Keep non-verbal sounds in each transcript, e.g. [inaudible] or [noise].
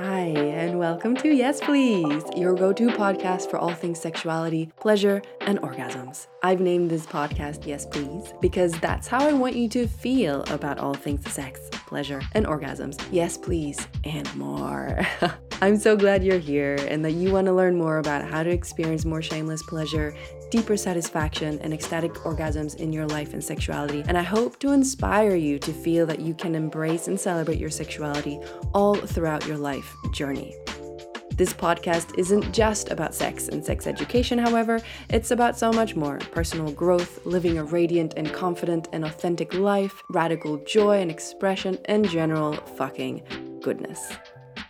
Hi, and welcome to Yes Please, your go to podcast for all things sexuality, pleasure, and orgasms. I've named this podcast Yes Please because that's how I want you to feel about all things sex, pleasure, and orgasms. Yes, please, and more. [laughs] I'm so glad you're here and that you want to learn more about how to experience more shameless pleasure, deeper satisfaction, and ecstatic orgasms in your life and sexuality. And I hope to inspire you to feel that you can embrace and celebrate your sexuality all throughout your life journey. This podcast isn't just about sex and sex education, however, it's about so much more personal growth, living a radiant and confident and authentic life, radical joy and expression, and general fucking goodness.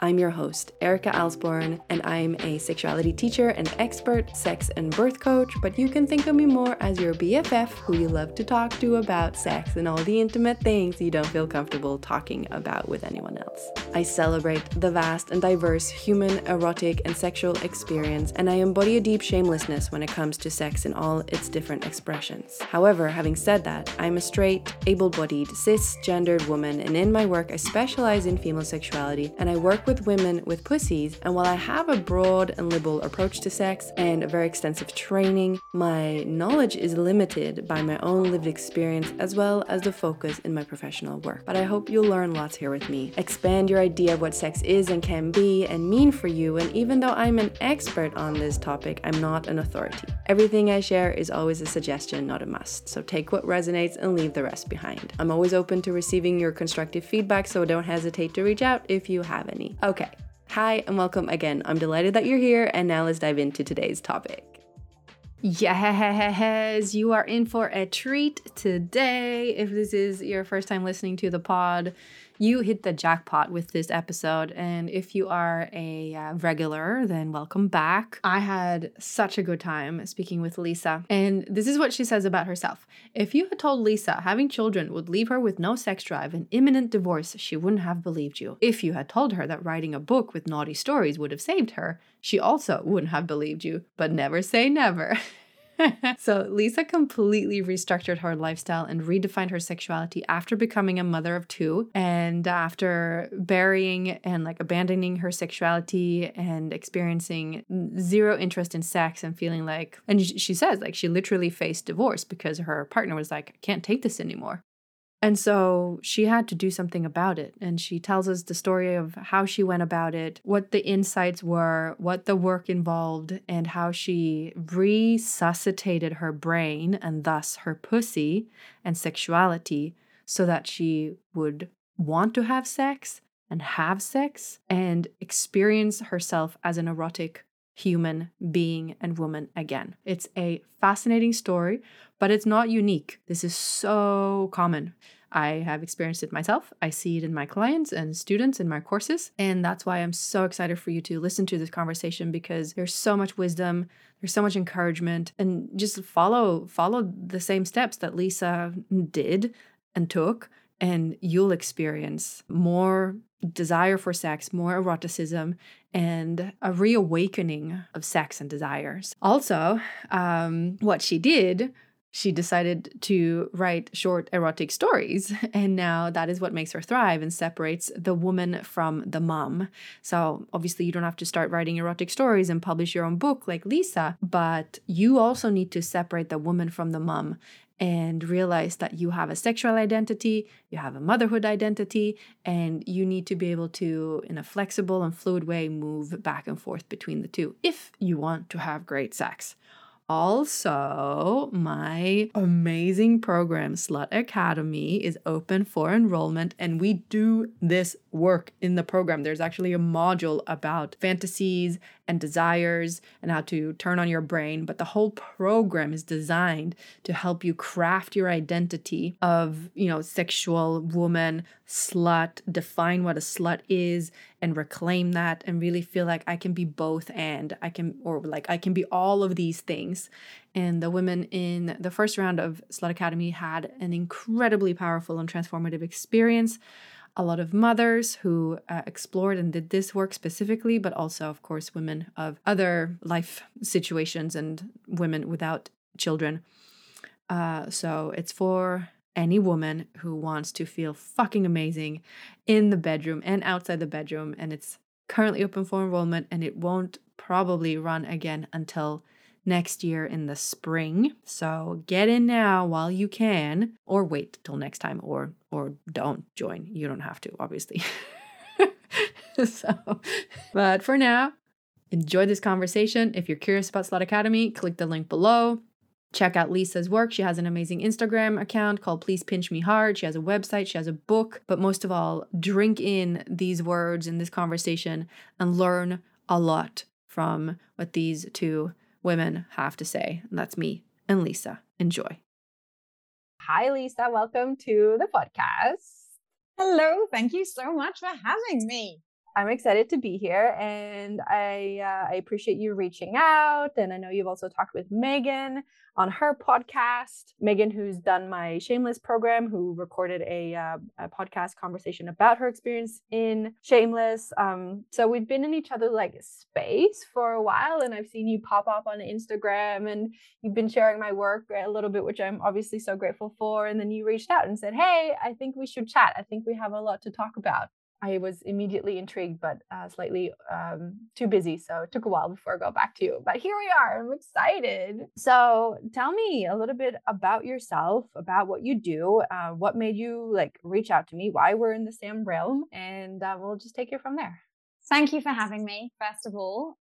I'm your host, Erica Alsborn, and I'm a sexuality teacher and expert sex and birth coach, but you can think of me more as your BFF who you love to talk to about sex and all the intimate things you don't feel comfortable talking about with anyone else. I celebrate the vast and diverse human, erotic, and sexual experience, and I embody a deep shamelessness when it comes to sex in all its different expressions. However, having said that, I'm a straight, able bodied, cisgendered woman, and in my work, I specialize in female sexuality and I work with women with pussies, and while I have a broad and liberal approach to sex and a very extensive training, my knowledge is limited by my own lived experience as well as the focus in my professional work. But I hope you'll learn lots here with me, expand your idea of what sex is and can be and mean for you, and even though I'm an expert on this topic, I'm not an authority. Everything I share is always a suggestion, not a must, so take what resonates and leave the rest behind. I'm always open to receiving your constructive feedback, so don't hesitate to reach out if you have any. Okay. Hi and welcome again. I'm delighted that you're here, and now let's dive into today's topic. Yes, you are in for a treat today. If this is your first time listening to the pod, you hit the jackpot with this episode. And if you are a uh, regular, then welcome back. I had such a good time speaking with Lisa. And this is what she says about herself. If you had told Lisa having children would leave her with no sex drive and imminent divorce, she wouldn't have believed you. If you had told her that writing a book with naughty stories would have saved her, she also wouldn't have believed you. But never say never. [laughs] [laughs] so Lisa completely restructured her lifestyle and redefined her sexuality after becoming a mother of two and after burying and like abandoning her sexuality and experiencing zero interest in sex and feeling like and she says like she literally faced divorce because her partner was like I can't take this anymore. And so she had to do something about it. And she tells us the story of how she went about it, what the insights were, what the work involved, and how she resuscitated her brain and thus her pussy and sexuality so that she would want to have sex and have sex and experience herself as an erotic human being and woman again. It's a fascinating story, but it's not unique. This is so common. I have experienced it myself. I see it in my clients and students in my courses. And that's why I'm so excited for you to listen to this conversation because there's so much wisdom, there's so much encouragement, and just follow follow the same steps that Lisa did and took and you'll experience more desire for sex, more eroticism, and a reawakening of sex and desires. Also, um, what she did she decided to write short erotic stories [laughs] and now that is what makes her thrive and separates the woman from the mom so obviously you don't have to start writing erotic stories and publish your own book like lisa but you also need to separate the woman from the mom and realize that you have a sexual identity, you have a motherhood identity, and you need to be able to, in a flexible and fluid way, move back and forth between the two if you want to have great sex. Also, my amazing program, Slut Academy, is open for enrollment, and we do this work in the program. There's actually a module about fantasies and desires and how to turn on your brain, but the whole program is designed to help you craft your identity of, you know, sexual woman, slut, define what a slut is and reclaim that and really feel like I can be both and I can or like I can be all of these things. And the women in the first round of Slut Academy had an incredibly powerful and transformative experience a lot of mothers who uh, explored and did this work specifically, but also, of course, women of other life situations and women without children. Uh, so it's for any woman who wants to feel fucking amazing in the bedroom and outside the bedroom. And it's currently open for enrollment and it won't probably run again until next year in the spring. So get in now while you can or wait till next time or or don't join. You don't have to, obviously. [laughs] so, but for now, enjoy this conversation. If you're curious about Slut Academy, click the link below. Check out Lisa's work. She has an amazing Instagram account called Please Pinch Me Hard. She has a website, she has a book, but most of all, drink in these words in this conversation and learn a lot from what these two women have to say. And that's me and Lisa. Enjoy. Hi, Lisa. Welcome to the podcast. Hello. Thank you so much for having me. I'm excited to be here and I uh, I appreciate you reaching out and I know you've also talked with Megan on her podcast. Megan who's done my Shameless program who recorded a, uh, a podcast conversation about her experience in Shameless. Um, so we've been in each other like space for a while and I've seen you pop up on Instagram and you've been sharing my work a little bit which I'm obviously so grateful for and then you reached out and said, "Hey, I think we should chat. I think we have a lot to talk about." I was immediately intrigued, but uh, slightly um, too busy. So it took a while before I got back to you. But here we are. I'm excited. So tell me a little bit about yourself, about what you do, uh, what made you like reach out to me, why we're in the same realm, and uh, we'll just take it from there. Thank you for having me. First of all,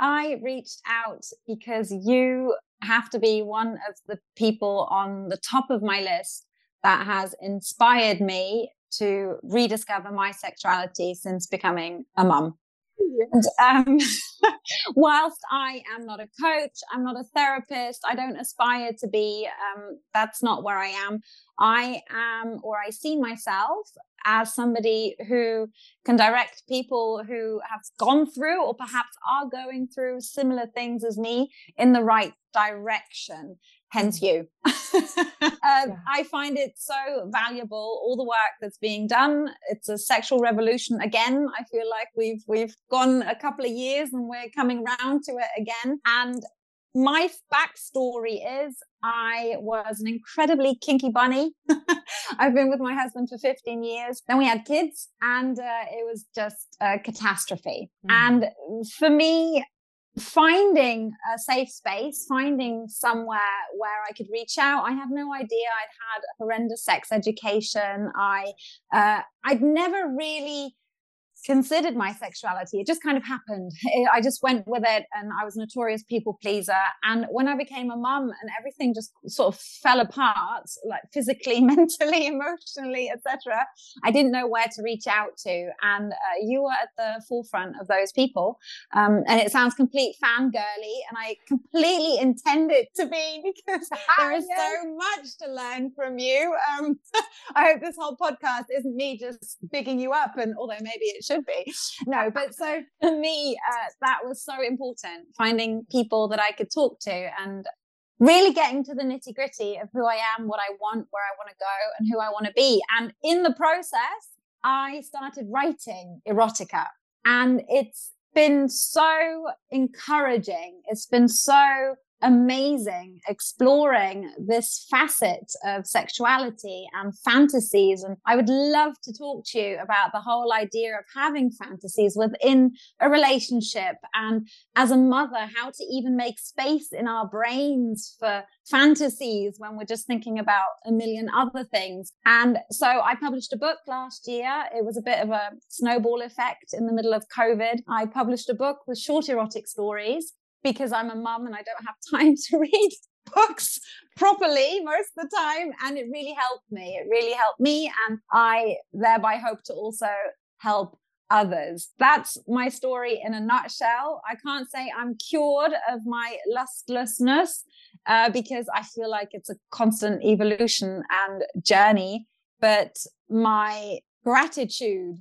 I reached out because you have to be one of the people on the top of my list that has inspired me to rediscover my sexuality since becoming a mum. And, um, [laughs] whilst I am not a coach, I'm not a therapist, I don't aspire to be, um, that's not where I am. I am, or I see myself as somebody who can direct people who have gone through or perhaps are going through similar things as me in the right direction hence you. [laughs] um, yeah. I find it so valuable, all the work that's being done. It's a sexual revolution again. I feel like we've we've gone a couple of years and we're coming round to it again. And my backstory is I was an incredibly kinky bunny. [laughs] I've been with my husband for 15 years. Then we had kids, and uh, it was just a catastrophe. Mm. And for me, finding a safe space, finding somewhere where I could reach out. I had no idea I'd had horrendous sex education. I uh, I'd never really considered my sexuality. It just kind of happened. [laughs] It, I just went with it and I was a notorious people pleaser. And when I became a mum and everything just sort of fell apart, like physically, [laughs] mentally, emotionally, etc., I didn't know where to reach out to. And uh, you were at the forefront of those people. Um, and it sounds complete fangirly, and I completely intend it to be [laughs] because there is so much to learn from you. Um, I hope this whole podcast isn't me just bigging you up, and although maybe it should be. No, but so [laughs] for me, uh, that was so important finding people that I could talk to and really getting to the nitty gritty of who I am, what I want, where I want to go, and who I want to be. And in the process, I started writing erotica. And it's been so encouraging. It's been so amazing exploring this facet of sexuality and fantasies. And I would love to talk to you about the whole idea of having fantasies within a relationship and as a mother, how to even make space in our brains for fantasies when we're just thinking about a million other things. And so I published a book last year. It was a bit of a snowball effect in the middle of COVID. I published a book with short erotic stories because I'm a mum and I don't have [laughs] time to read books properly most of the time. And it really helped me. It really helped me. And I thereby hope to also help others. That's my story in a nutshell. I can't say I'm cured of my lustlessness uh, because I feel like it's a constant evolution and journey. But my gratitude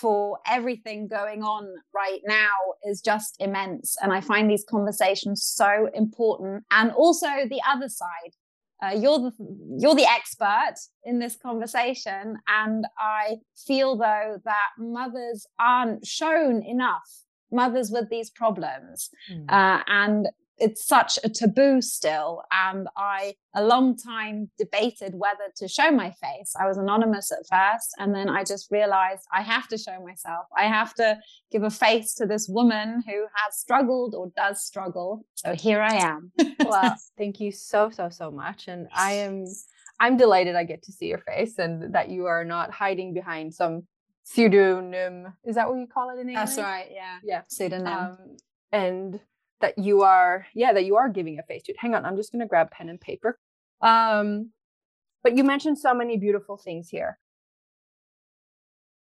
for everything going on right now is just immense. And I find these conversations so important. And also the other side. Uh, you're the you're the expert in this conversation, and I feel though that mothers aren't shown enough. Mothers with these problems, mm. uh, and it's such a taboo still. And I, a long time, debated whether to show my face. I was anonymous at first. And then I just realized I have to show myself. I have to give a face to this woman who has struggled or does struggle. So here I am. well, [laughs] thank you so, so, so much. And I [laughs] am. I'm delighted I get to see your face and that you are not hiding behind some pseudonym. Is that what you call it in English? That's right. Yeah. Yeah. Pseudonym. Um, and that you are yeah that you are giving a face to it. Hang on i'm just going to grab pen and paper. Um but you mentioned so many beautiful things here.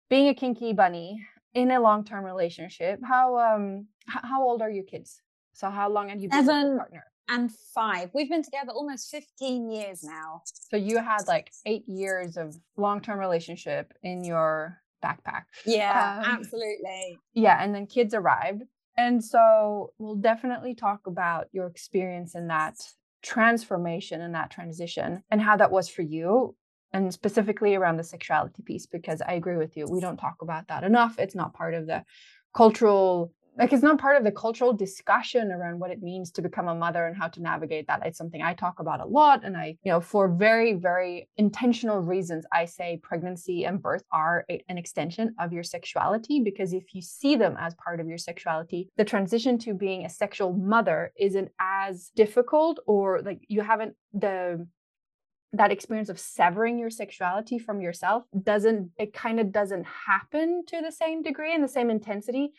Being a kinky bunny in a long-term relationship how um h- how old are your kids? So how long have you been Seven with partner? and five. We've been together almost 15 years now. So you had like eight years of long-term relationship in your backpack. Yeah um, absolutely. yeah and then kids arrived and so we'll definitely talk about your experience in that transformation and that transition and how that was for you and specifically around the sexuality piece because I agree with you we don't talk about that enough it's not part of the cultural like it's not part of the cultural discussion around what it means to become a mother and how to navigate that. It's something i talk about a lot and i you know for very very intentional reasons i say pregnancy and birth are a, an extension of your sexuality because if you see them as part of your sexuality the transition to being a sexual mother isn't as difficult or like you haven't the that experience of severing your sexuality from yourself doesn't it kind of doesn't happen to the same degree and the same intensity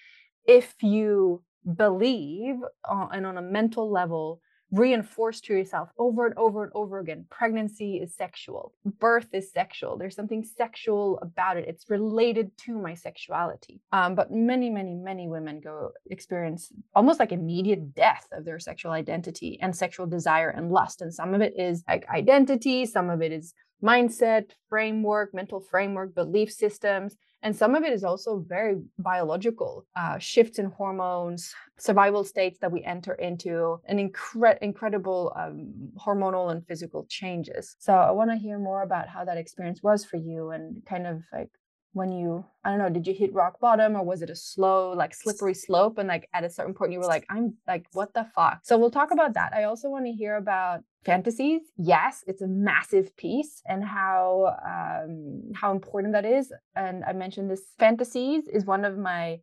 if you believe uh, and on a mental level reinforce to yourself over and over and over again pregnancy is sexual birth is sexual there's something sexual about it it's related to my sexuality. Um, but many many many women go experience almost like immediate death of their sexual identity and sexual desire and lust and some of it is like identity some of it is mindset framework mental framework belief systems and some of it is also very biological uh, shifts in hormones, survival states that we enter into, and incre- incredible um, hormonal and physical changes. So I want to hear more about how that experience was for you and kind of like when you i don't know did you hit rock bottom or was it a slow like slippery slope? And like at a certain point you were like i'm like what the fuck? So we'll talk about that. I also want to hear about fantasies. Yes it's a massive piece and how um how important that is. And i mentioned this fantasies is one of my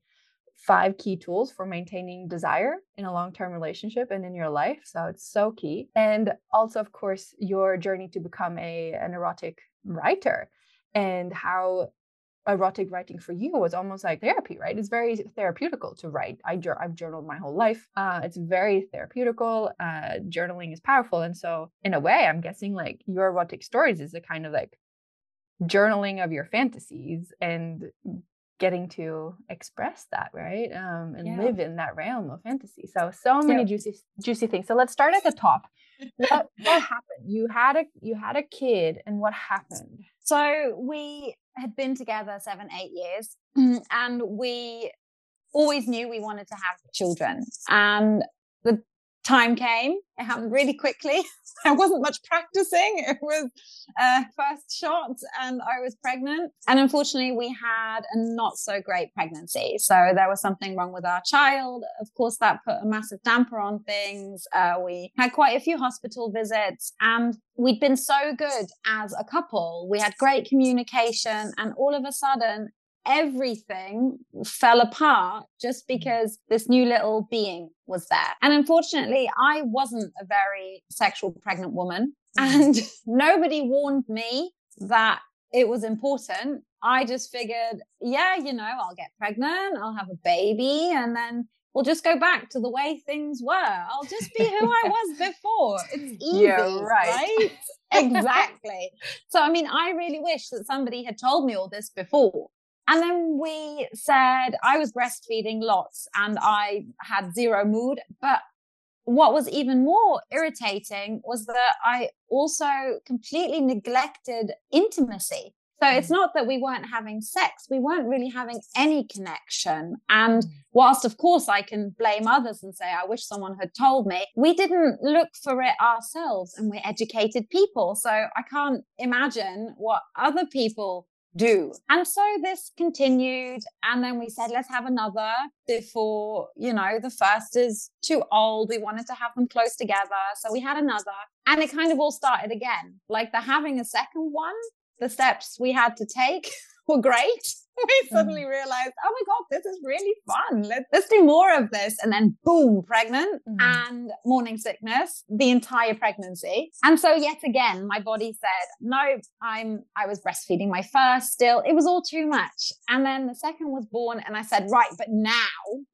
five key tools for maintaining desire in a long-term relationship and in your life. So it's so key. And also of course your journey to become a an erotic writer and how erotic writing for you was almost like therapy, right? It's very therapeutical to write. I I've journaled my whole life. Uh, it's very therapeutical. Uh, journaling is powerful, and so in a way, I'm guessing like your erotic stories is a kind of like journaling of your fantasies and getting to express that right um, and yeah. live in that realm of fantasy so so many yeah. juicy juicy things so let's start at the top what, what [laughs] happened you had a you had a kid and what happened so we had been together seven, eight years, mm, and we always knew we wanted to have children. And the time came, it happened really quickly. [laughs] I wasn't much practicing. It was uh, first shot, and I was pregnant. And unfortunately, we had a not so great pregnancy. So there was something wrong with our child. Of course, that put a massive damper on things. Uh, we had quite a few hospital visits, and we'd been so good as a couple. We had great communication, and all of a sudden, everything fell apart just mm. because this new little being was there. And unfortunately, I wasn't a very sexual pregnant woman, mm. and [laughs] nobody warned me that it was important. I just figured, yeah, you know, I'll get pregnant, I'll have a baby, and then we'll just go back to the way things were. I'll just be who I was [laughs] before. It's easy, yeah, right? right? [laughs] exactly. So, I mean, I really wish that somebody had told me all this before and then we said I was breastfeeding lots and I had zero mood. But what was even more irritating was that I also completely neglected intimacy. So it's mm. not that we weren't having sex, we weren't really having any connection. And mm. whilst, of course, I can blame others and say, I wish someone had told me, we didn't look for it ourselves and we're educated people. So I can't imagine what other people do. And so this continued. And then we said, let's have another before, you know, the first is too old. We wanted to have them close together. So we had another. And it kind of all started again. Like the having a second one, the steps we had to take [laughs] were great. [laughs] we suddenly mm. realized, oh my God, this is really fun. Let's, let's do more of this. And then boom, pregnant mm. and morning sickness, the entire pregnancy. And so yet again, my body said, no, I'm, I was breastfeeding my first still. It was all too much. And then the second was born and I said, right, but now,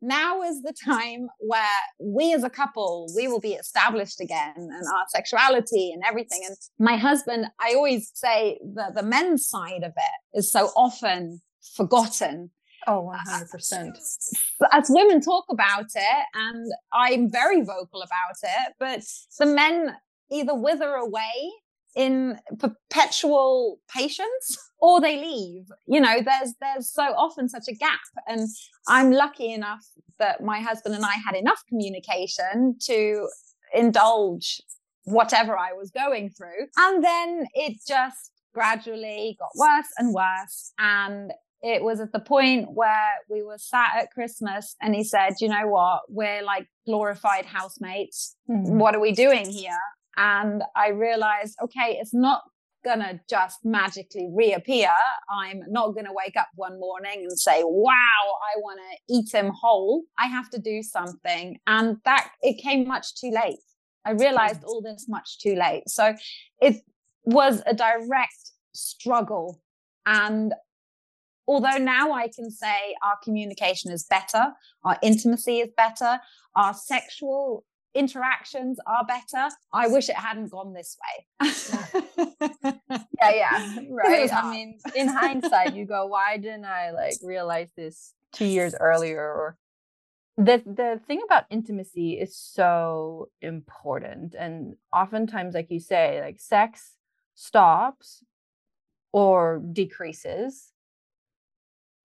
now is the time where we as a couple, we will be established again and our sexuality and everything. And my husband, I always say that the men's side of it is so often forgotten. Oh, uh, 100%. As women talk about it, and I'm very vocal about it, but the men either wither away in perpetual patience or they leave you know there's there's so often such a gap and i'm lucky enough that my husband and i had enough communication to indulge whatever i was going through and then it just gradually got worse and worse and it was at the point where we were sat at Christmas and he said, you know what? We're like glorified housemates. Mm-hmm. What are we doing here? And I realized, okay, it's not going to just magically reappear. I'm not going to wake up one morning and say, wow, I want to eat him whole. I have to do something. And that it came much too late. I realized all this much too late. So it was a direct struggle. And although now I can say our communication is better, our intimacy is better, our sexual interactions are better. I wish it hadn't gone this way. yeah, [laughs] yeah, [laughs] right. I mean, in hindsight, you go, why didn't I like realize this two years earlier? Or the the thing about intimacy is so important, and oftentimes, like you say, like sex stops or decreases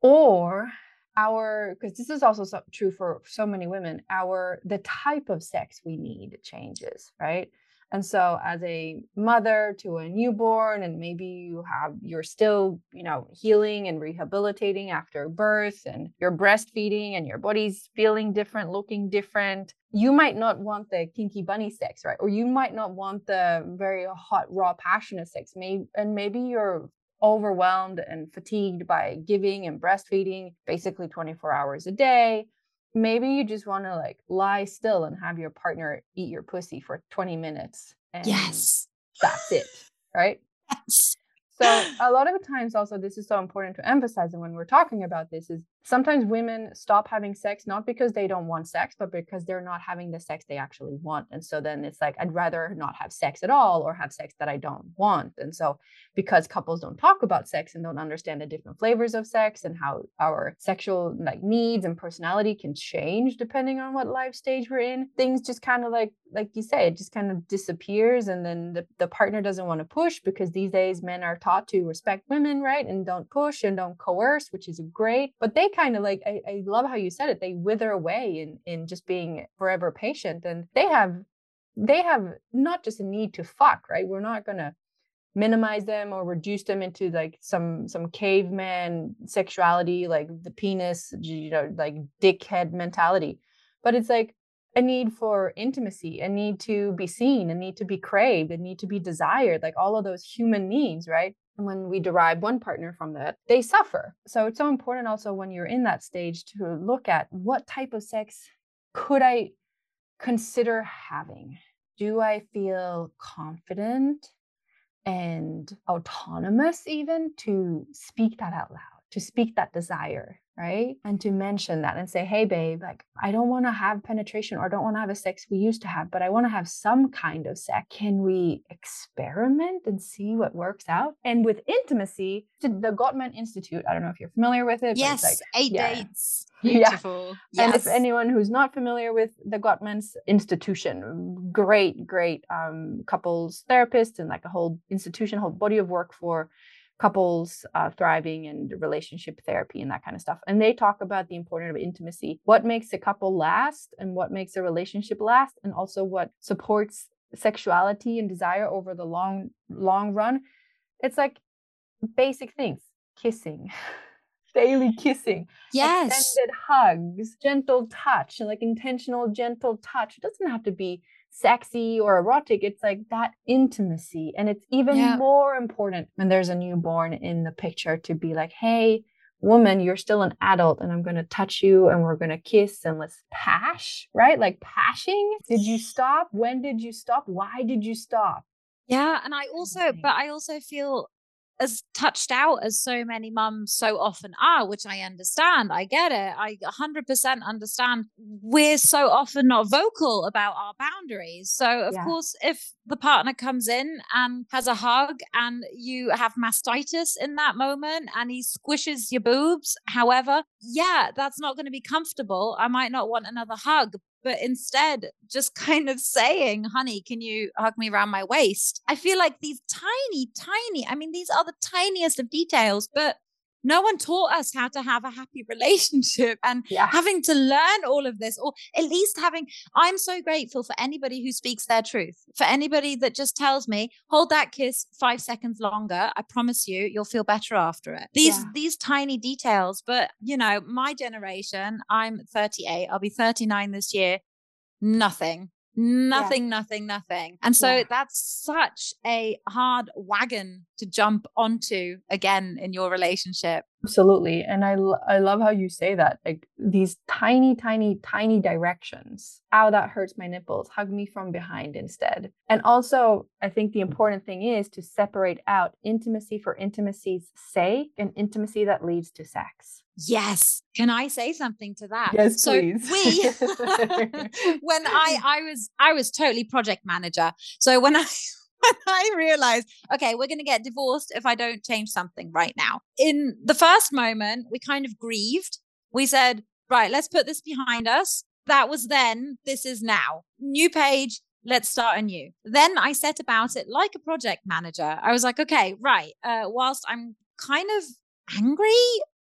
or our because this is also so true for so many women our the type of sex we need changes right? And so as a mother to a newborn and maybe you have you're still you know healing and rehabilitating after birth and you're breastfeeding and your body's feeling different looking different you might not want the kinky bunny sex right? Or you might not want the very hot raw passionate sex maybe and maybe you're overwhelmed and fatigued by giving and breastfeeding basically 24 hours a day. Maybe you just want to like lie still and have your partner eat your pussy for 20 minutes And yes. that's it right? Yes. So a lot of times also this is so important to emphasize and when we're talking about this is sometimes women stop having sex not because they don't want sex but because they're not having the sex they actually want. And so then it's like i'd rather not have sex at all or have sex that i don't want. And so because couples don't talk about sex and don't understand the different flavors of sex and how our sexual like needs and personality can change depending on what life stage we're in things just kind of like like you say it just kind of disappears. And then the, the partner doesn't want to push because these days men are taught to respect women right? And don't push and don't coerce which is great. But they kind of like I, I love how you said it they wither away in in just being forever patient and they have they have not just a need to fuck right? We're not gonna minimize them or reduce them into like some some caveman sexuality like the penis you know like dickhead mentality but it's like a need for intimacy a need to be seen a need to be craved a need to be desired like all of those human needs right when we derive one partner from that, they suffer. So it's so important also when you're in that stage to look at what type of sex could I consider having? Do I feel confident and autonomous even to speak that out loud, to speak that desire? Right? And to mention that and say, hey, babe, like, I don't want to have penetration or I don't want to have a sex we used to have, but I want to have some kind of sex. Can we experiment and see what works out? And with intimacy, the Gottman Institute, I don't know if you're familiar with it. Yes, like, eight yeah. dates. [laughs] Beautiful. Yeah. Yes. And if anyone who's not familiar with the Gottman's institution, great, great um, couples therapist and like a whole institution, whole body of work for couples uh, thriving and relationship therapy and that kind of stuff. And they talk about the importance of intimacy, what makes a couple last and what makes a relationship last, and also what supports sexuality and desire over the long long run. It's like basic things. kissing. [laughs] daily kissing, yes, extended hugs, gentle touch, and like intentional gentle touch. It doesn't have to be sexy or erotic. It's like that intimacy. And it's even yeah. more important when there's a newborn in the picture to be like, hey, woman, you're still an adult and I'm going to touch you and we're going to kiss and let's pash, right? Like pashing. Did you stop? When did you stop? Why did you stop? Yeah. And I also, but I also feel as touched out as so many mums so often are, which I understand. I get it. I 100% understand. We're so often not vocal about our boundaries. So, of yeah. course, if the partner comes in and has a hug and you have mastitis in that moment and he squishes your boobs, however, yeah, that's not going to be comfortable. I might not want another hug, but instead just kind of saying, honey, can you hug me around my waist? I feel like these tiny, tiny, I mean, these are the tiniest of details, but no one taught us how to have a happy [laughs] relationship and yeah. having to learn all of this or at least having i'm so grateful for anybody who speaks their truth for anybody that just tells me hold that kiss 5 seconds longer i promise you you'll feel better after it these yeah. these tiny details but you know my generation i'm 38 i'll be 39 this year nothing nothing yeah. nothing nothing and so yeah. that's such a hard wagon to jump onto again in your relationship absolutely and i i love how you say that like these tiny tiny tiny directions ow that hurts my nipples hug me from behind instead and also i think the important thing is to separate out intimacy for intimacy's sake and intimacy that leads to sex Yes. Can I say something to that? Yes, so please. we [laughs] [laughs] when I I was I was totally project manager. So when I [laughs] I realized, okay, we're going to get divorced if I don't change something right now. In the first moment, we kind of grieved. We said, right, let's put this behind us. That was then, this is now. New page, let's start anew. Then I set about it like a project manager. I was like, okay, right, uh, whilst I'm kind of angry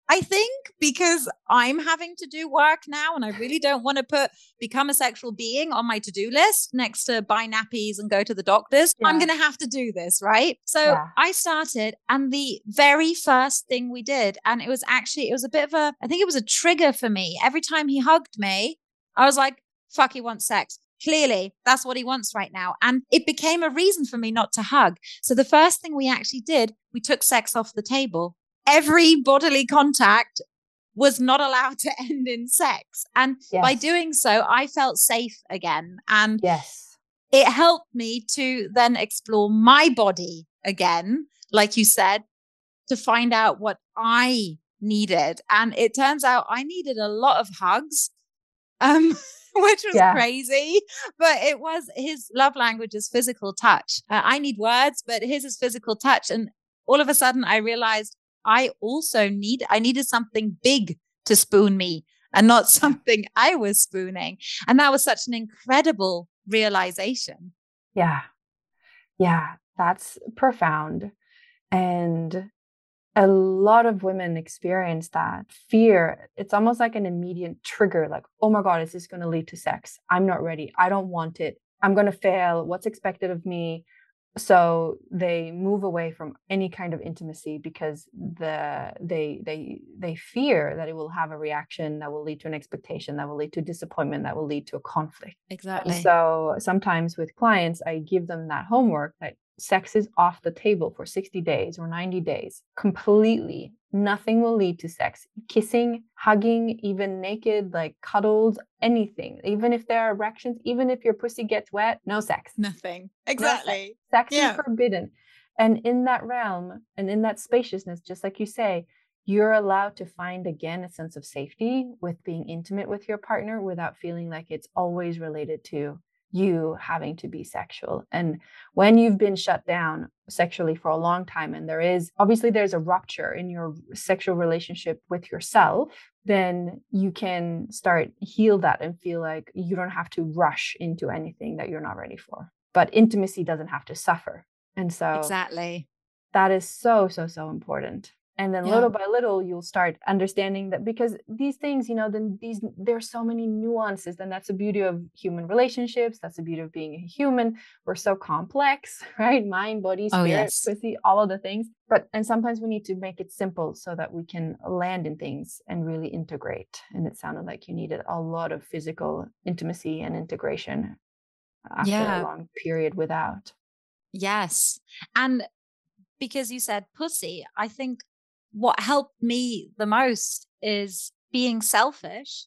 I think because I'm having to do work now and I [laughs] really don't want to put become a sexual being on my to-do list next to buy nappies and go to the doctors. Yeah. I'm going to have to do this, right? So yeah. I started and the very first thing we did and it was actually it was a bit of a I think it was a trigger for me. Every time he hugged me, I was like fuck he wants sex. Clearly, that's what he wants right now. And it became a reason for me not to hug. So the first thing we actually did, we took sex off the table every bodily contact was not allowed to [laughs] end in sex. And yes. by doing so, I felt safe again. And yes, it helped me to then explore my body again, like you said, to find out what I needed. And it turns out I needed a lot of hugs. Um, [laughs] which was yeah. crazy. But it was his love language is physical touch. Uh, I need words, but his is physical touch. And all of a sudden, I realized I also need, I needed something big to spoon me and not something I was spooning. And that was such an incredible realization. Yeah. Yeah. That's profound. And a lot of women experience that fear. It's almost like an immediate trigger like, oh my God, is this going to lead to sex? I'm not ready. I don't want it. I'm going to fail. What's expected of me? So they move away from any kind of intimacy because the they they they fear that it will have a reaction that will lead to an expectation that will lead to disappointment that will lead to a conflict. Exactly. So sometimes with clients i give them that homework that sex is off the table for 60 days or 90 days completely. Nothing will lead to sex. Kissing hugging even naked like cuddles anything. Even if there are erections even if your pussy gets wet no sex. Nothing. Exactly no sex, sex yeah. is forbidden. And in that realm and in that spaciousness just like you say you're allowed to find again a sense of safety with being intimate with your partner without feeling like it's always related to you having to be sexual. And when you've been shut down sexually for a long time, and there is obviously there's a rupture in your sexual relationship with yourself, then you can start heal that and feel like you don't have to rush into anything that you're not ready for. But intimacy doesn't have to suffer. And so exactly that is so, so, so important. And then Yeah. little by little you'll start understanding that because these things you know then these there's so many nuances and that's the beauty of human relationships that's the beauty of being a human we're so complex [laughs] right mind body Oh, spirit yes. pussy all of the things but and sometimes we need to make it simple so that we can land in things and really integrate and it sounded like you needed a lot of physical intimacy and integration after Yeah. a long period without Yes. And because you said pussy, I think what helped me the most is being selfish.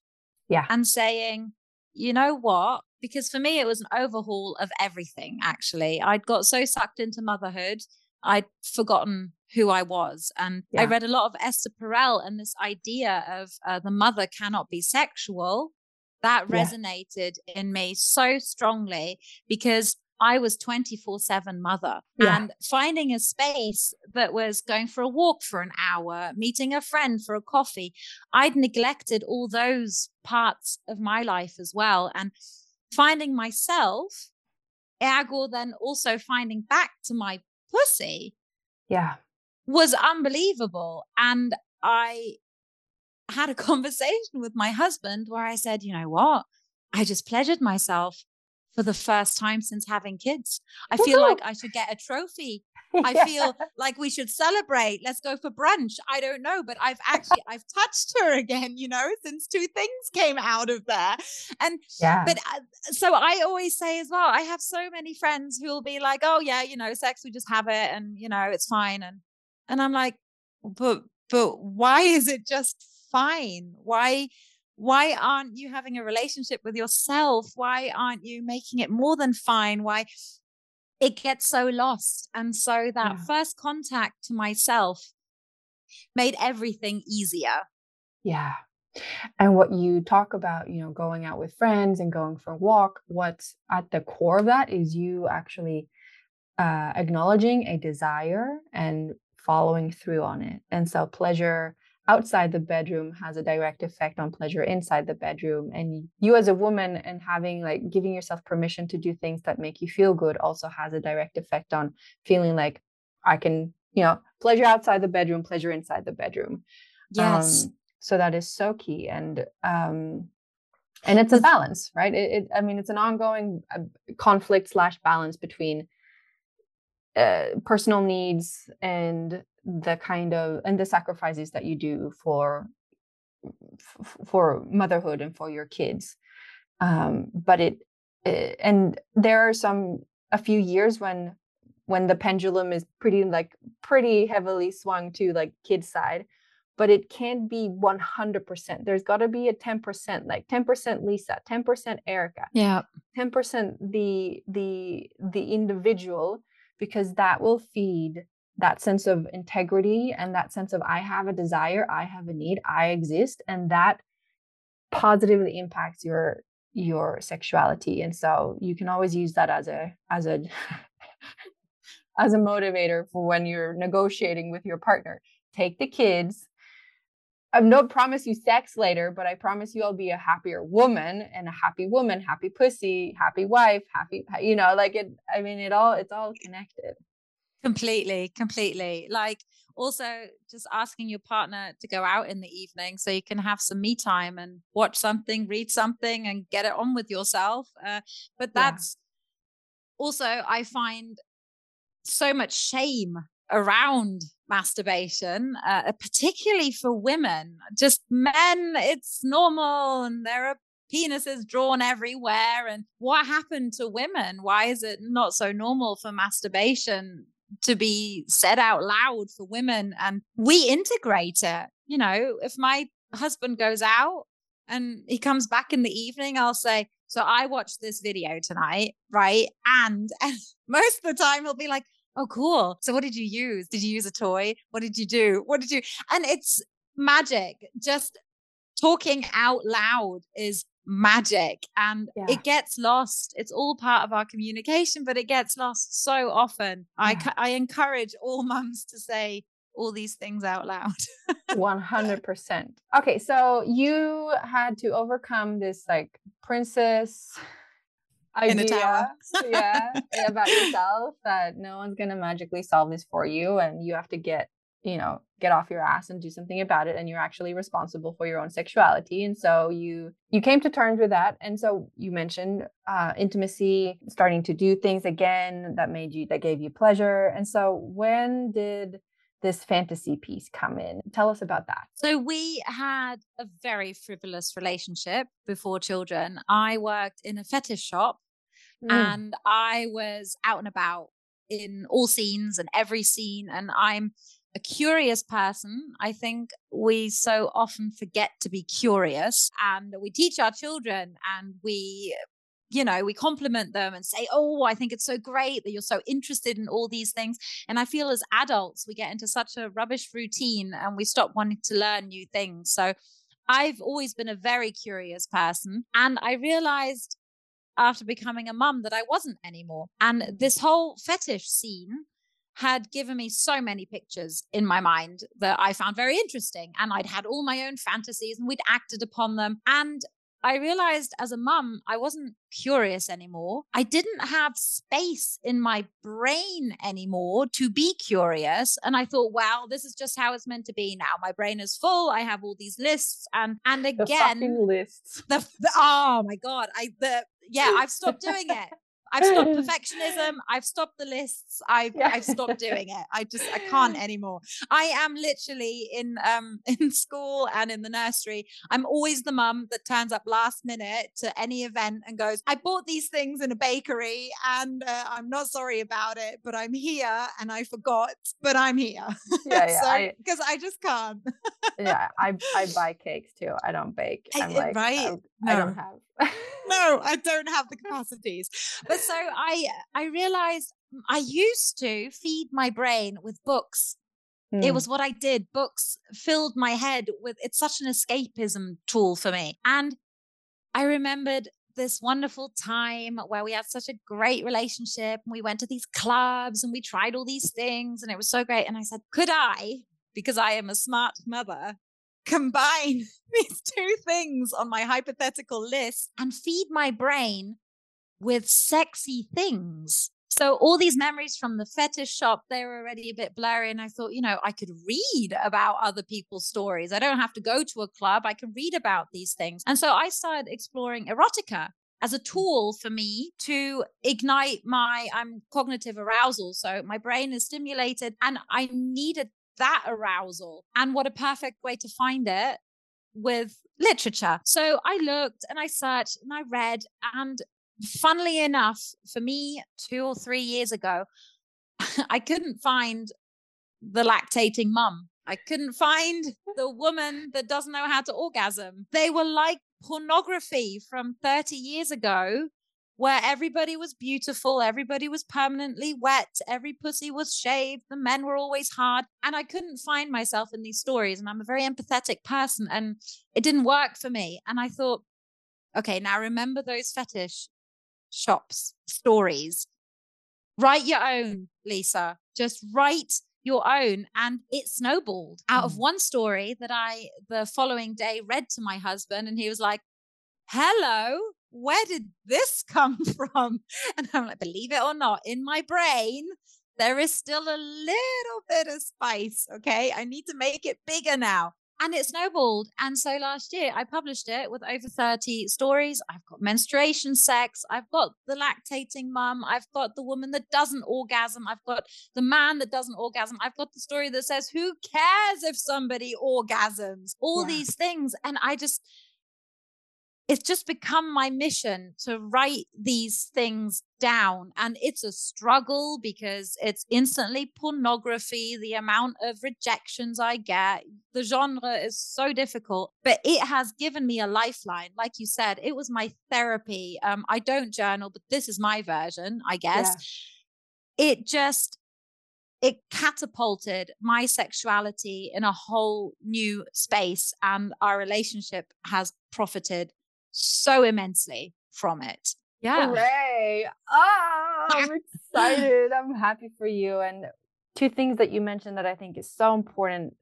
Yeah. And saying, you know what? Because for me, it was an overhaul of everything, actually. I'd got so sucked into motherhood, I'd forgotten who I was. And I read a lot of Esther Perel and this idea of uh, the mother cannot be sexual. That Yeah. resonated in me so strongly because I was 24 7 mother Yeah. and finding a space that was going for a walk for an hour, meeting a friend for a coffee. I'd neglected all those parts of my life as well. And finding myself, ergo, then also finding back to my pussy yeah was unbelievable. And I had a [laughs] conversation with my husband where I said, you know what? I just pleasured myself for the first time since having kids. I feel Woohoo! like I should get a trophy. [laughs] I Yeah. feel like we should celebrate. Let's go for brunch. I don't know, but I've actually [laughs] I've touched her again, you know, since two things came out of there. And yeah but uh, so I always say as well, I have so many friends who will be like, "Oh yeah, you know, sex we just have it and you know, it's fine." And and I'm like, "But but why is it just fine? Why why aren't you having a relationship with yourself? Why aren't you making it more than fine? Why it gets so lost?" And so that Yeah. first contact to myself made everything easier. Yeah. And what you talk about, you know, going out with friends and going for a walk, what's at the core of that is you actually uh, acknowledging a desire and following through on it. And so, pleasure outside the bedroom has a direct effect on pleasure inside the bedroom. And you, as a woman, and having like giving yourself permission to do things that make you feel good also has a direct effect on feeling like I can, you know, pleasure outside the bedroom, pleasure inside the bedroom. Yes. Um, so that is so key, and um, and it's a balance, right? It, it I mean, it's an ongoing uh, conflict slash balance between uh, personal needs and the kind of and the sacrifices that you do for for motherhood and for your kids. Um, but it, it and there are some a few years when when the pendulum is pretty like pretty heavily swung to like kids side but it can't be 100% there's got to be a 10% like 10% lisa 10% erica yeah. 10% the the the individual because that will feed that sense of integrity and that sense of i have a desire i have a need i exist and that positively impacts your your sexuality. And so you can always use that as a as a [laughs] as a motivator for when you're negotiating with your partner. Take the kids. I don't promise you sex later, but I promise you I'll be a happier woman and a happy woman, happy pussy, happy wife, happy, you know, like it, I mean, it all, it's all connected. Completely, completely. Like also just asking your partner to go out in the evening so you can have some me time and watch something, read something, and get it on with yourself. Uh, but Yeah. that's also, I find so much shame around masturbation, uh, particularly for women. Just men, it's normal and there are penises drawn everywhere. And what happened to women? Why is it not so normal for masturbation to be said out loud for women? And we integrate it. You know, if my husband goes out and he comes back in the evening, I'll say, so I watched this video tonight, right? And, [laughs] and most of the time he'll be like, oh, cool. So what did you use? Did you use a toy? What did you do? What did you? And it's magic. Just talking out loud is magic and Yeah. it gets lost. It's all part of our communication, but it gets lost so often. I, Yeah. cu- I encourage all [laughs] mums to say all these things out loud. [laughs] 100%. Okay. So you had to overcome this like princess [laughs] idea. yeah. About yourself that no one's going to magically solve this for you. And you have to get you know get off your ass and do something about it and you're actually responsible for your own sexuality and so you you came to terms with that and so you mentioned uh, intimacy starting to do things again that made you that gave you pleasure and so when did this fantasy piece come in? Tell us about that. So we had a very frivolous relationship before children. I worked in a fetish shop mm. and i was out and about in all scenes and every scene and i'm a curious person. I think we so often forget to be curious and we teach our children and we you know, we compliment them and say, Oh, I think it's so great that you're so interested in all these things. And I feel as adults, we get into such a rubbish routine and we stop wanting to learn new things. So I've always been a very curious person. And I realized after becoming a mum that I wasn't anymore. And this whole fetish scene had given me so many pictures in my mind that I found very interesting. And I'd had all my own fantasies and we'd acted upon them. And I realized as a mum, I wasn't curious anymore. I didn't have space in my brain anymore to be curious. And I thought, wow, this is just how it's meant to be now. My brain is full. I have all these lists. And and again, the lists. The, the, oh my God. I the yeah, I've stopped doing it. I've stopped [laughs] perfectionism. I've stopped the lists. I've yeah. I've stopped doing it. I just I can't [laughs] anymore. I am literally in um [laughs] in school and in the nursery. I'm always the mum that turns up last minute to any event and goes, "I bought these things in a bakery and uh, I'm not sorry about it, but I'm here and I forgot, but I'm here." Yeah, yeah. Because so, I, I, just can't. yeah, I I buy cakes too. I don't bake. I'm like, right. I, no. I don't have no, [laughs] I don't have the capacities. But so I I realized I used to feed my brain with books. Mm. It hmm. was what I did. Books filled my head with it's such an escapism tool for me. And I remembered this wonderful time where we had such a great relationship and we went to these clubs and we tried all these things and it was so great. And I said, could I, because I am a smart mother, combine [laughs] these two things on my hypothetical list and feed my brain with sexy things. So all these memories from the fetish shop, they were already a bit blurry. And I thought, you know, I could read about other people's stories. I don't have to go to a club. I can read about these things. And so I started exploring erotica as a tool for me to ignite my I'm cognitive arousal. So my brain is stimulated and I needed that arousal. And what a perfect way to find it with literature. So I looked and I searched and I read. And funnily enough, for me, two or three years ago, [laughs] I couldn't find the lactating mum. I couldn't find [laughs] the woman that doesn't know how to orgasm. They were like pornography from 30 years ago where everybody was beautiful, everybody was permanently wet, every pussy was shaved, the men were always hard. And I couldn't find myself in these stories. And I'm a very empathetic person, and it didn't work for me. And I thought, okay, now remember those fetish shops, stories. Write your own, Lisa. Just write your own. And it snowballed out of mm. one story that I, the following day, read to my husband. And he was like, hello, where did this [laughs] come from? And I'm like, believe it or not, in my brain, there is still a little bit of spice. Okay. I need to make it bigger now. And it snowballed. And so last year I published it with over 30 stories. I've got menstruation sex. I've got the lactating mum. I've got the woman that doesn't orgasm. I've got the man that doesn't orgasm. I've got the story that says, who cares if somebody orgasms? All yeah. these things. And I just, it's just become my mission to write these things down. And it's a struggle because it's instantly pornography, the amount of rejections I get. The genre is so difficult, but it has given me a lifeline. Like you said, it was my therapy. Um, I don't journal, but this is my version, I guess. Yeah. It just it catapulted my sexuality in a whole new space and our relationship has profited so immensely from it. Yeah. Hooray. Oh, I'm [laughs] excited. I'm happy for you. And two things that you mentioned that I think is so important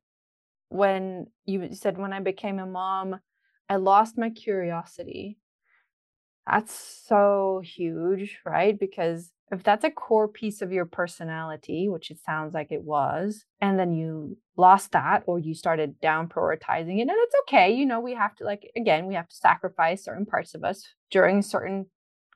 when you said when I became a mom, I lost my curiosity. That's so huge, right? Because if that's a core piece of your personality, which it sounds like it was, and then you lost that or you started down prioritizing it, and it's okay. You know, we have to, like, again, we have to sacrifice certain parts of us during certain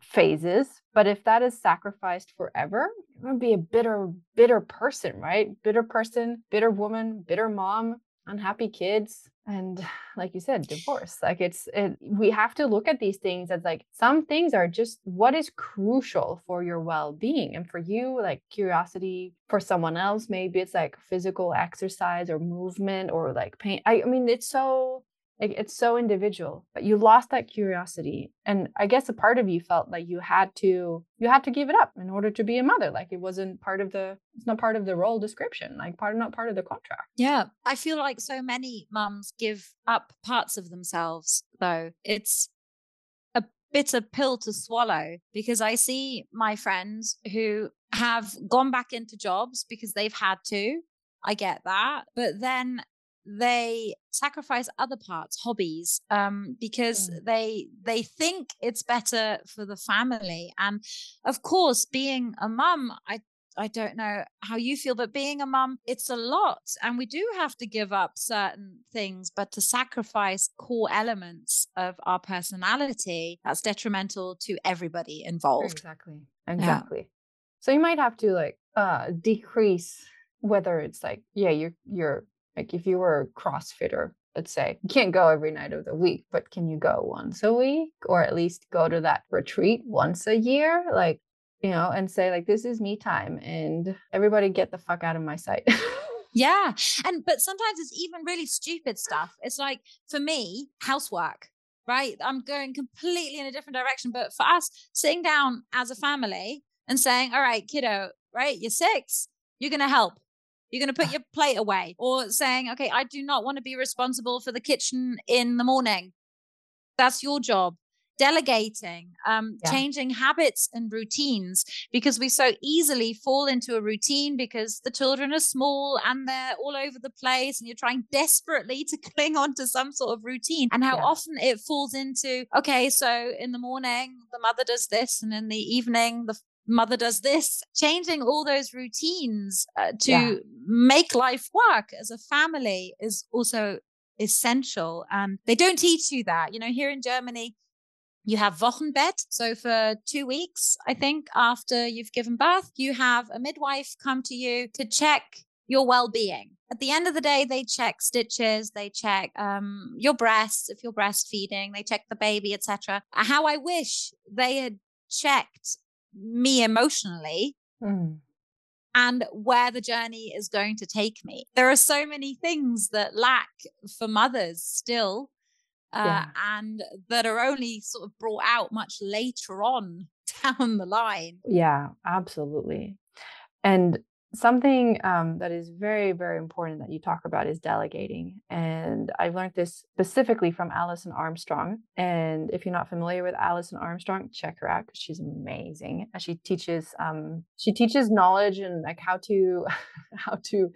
phases. But if that is sacrificed forever, you're going to be a bitter, bitter person, right? Bitter person, bitter woman, bitter mom, unhappy kids and [sighs] like you said divorce. Like it's it, we have to look at these things as like some things are just what is crucial for your well-being and for you like curiosity for someone else. Maybe it's like physical exercise or movement or like pain. I, I mean it's so like it's so individual but you lost that curiosity and i guess a part of you felt like you had to you had to give it up in order to be a mother like it wasn't part of the it's not part of the role description like part not part of the contract. Yeah. I feel like so many mums give up parts of themselves though. It's a bitter pill to swallow because i see my friends who have gone back into jobs because they've had to. I get that. But then they sacrifice other parts hobbies um, because mm. they they think it's better for the family and of course being a mum i I don't know how you feel, but being a mum, it's a lot. And we do have to give up certain things, but to sacrifice core elements of our personality, that's detrimental to everybody involved. Exactly. Exactly. Yeah. So you might have to like uh decrease whether it's like, yeah, you're you're like if you were a CrossFitter, let's say, you can't go every night of the week, but can you go once a week or at least go to that retreat once a year? Like, you know, and say, like, this is me time and everybody get the fuck out of my sight. yeah. [laughs] And, but sometimes it's even really stupid stuff. It's like, for me, housework right? I'm going completely in a different direction. But for us, sitting down as a family and saying, all right, kiddo, right, you're six, you're going to help. You're going to put your plate away or saying, okay, I do not want to be responsible for the kitchen in the morning. That's your job. Delegating, um, yeah. changing habits and routines because we so easily fall into a routine because the children are small and they're all over the place and you're trying desperately to [laughs] cling on to some sort of routine. And how yeah. often it falls into, okay, so in the morning, the mother does this, and in the evening, the mother does this changing all those routines uh, to yeah. make life work as a family is also essential and they don't teach you that you know here in germany you have Wochenbett. So for two weeks, I think, after you've given birth, you have a midwife come to you to check your well-being. At the end of the day, they check stitches, they check um, your breasts if you're breastfeeding, they check the baby, etc. How I wish they had checked me emotionally mm. and where the journey is going to take me. There are so many things that lack for mothers still. Uh, yeah. and that are only sort of brought out much later on [laughs] down the line. Yeah, absolutely. And something um, that is very very important that you talk about is delegating and I've learned this specifically from alison armstrong and if you're not familiar with alison armstrong check her out because she's amazing she teaches um, she teaches knowledge and like how to [laughs] how to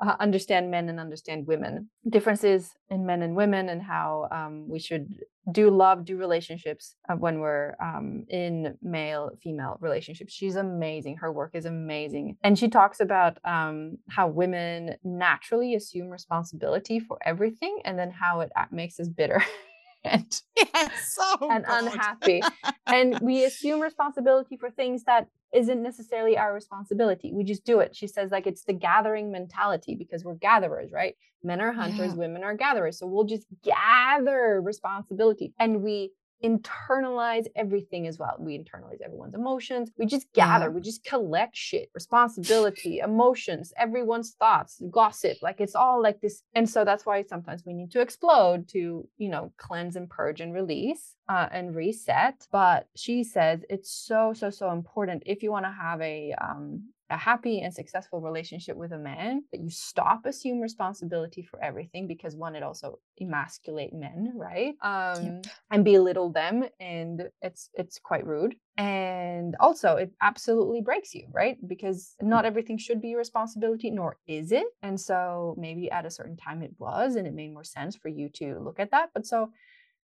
uh, understand men and understand women. Differences in men and women and how um, we should do love, do relationships uh, when we're um, in male female relationships. She's amazing. Her work is amazing. And she talks about um, how women naturally assume responsibility for everything and then how it makes us bitter. [laughs] [laughs] and, yes, so and unhappy. and we assume responsibility for things that isn't necessarily our responsibility. We just do it. She says, like, it's the gathering mentality because we're gatherers, right? Men are hunters, yeah. women are gatherers. So we'll just gather responsibility and we internalize everything as well. We internalize everyone's emotions. We just gather, yeah. we just collect shit, responsibility, emotions, everyone's thoughts, gossip. Like it's all like this. And so that's why sometimes we need to explode to, you know, cleanse and purge and release uh, and reset. But she says it's so, so, so important if you want to have a um, a happy and successful relationship with a man that you stop assume responsibility for everything because one it also emasculate men right? Um yep. and belittle them and it's it's quite rude. And also it absolutely breaks you right? Because not everything should be your responsibility nor is it. And so maybe at a certain time it was and it made more sense for you to look at that. But so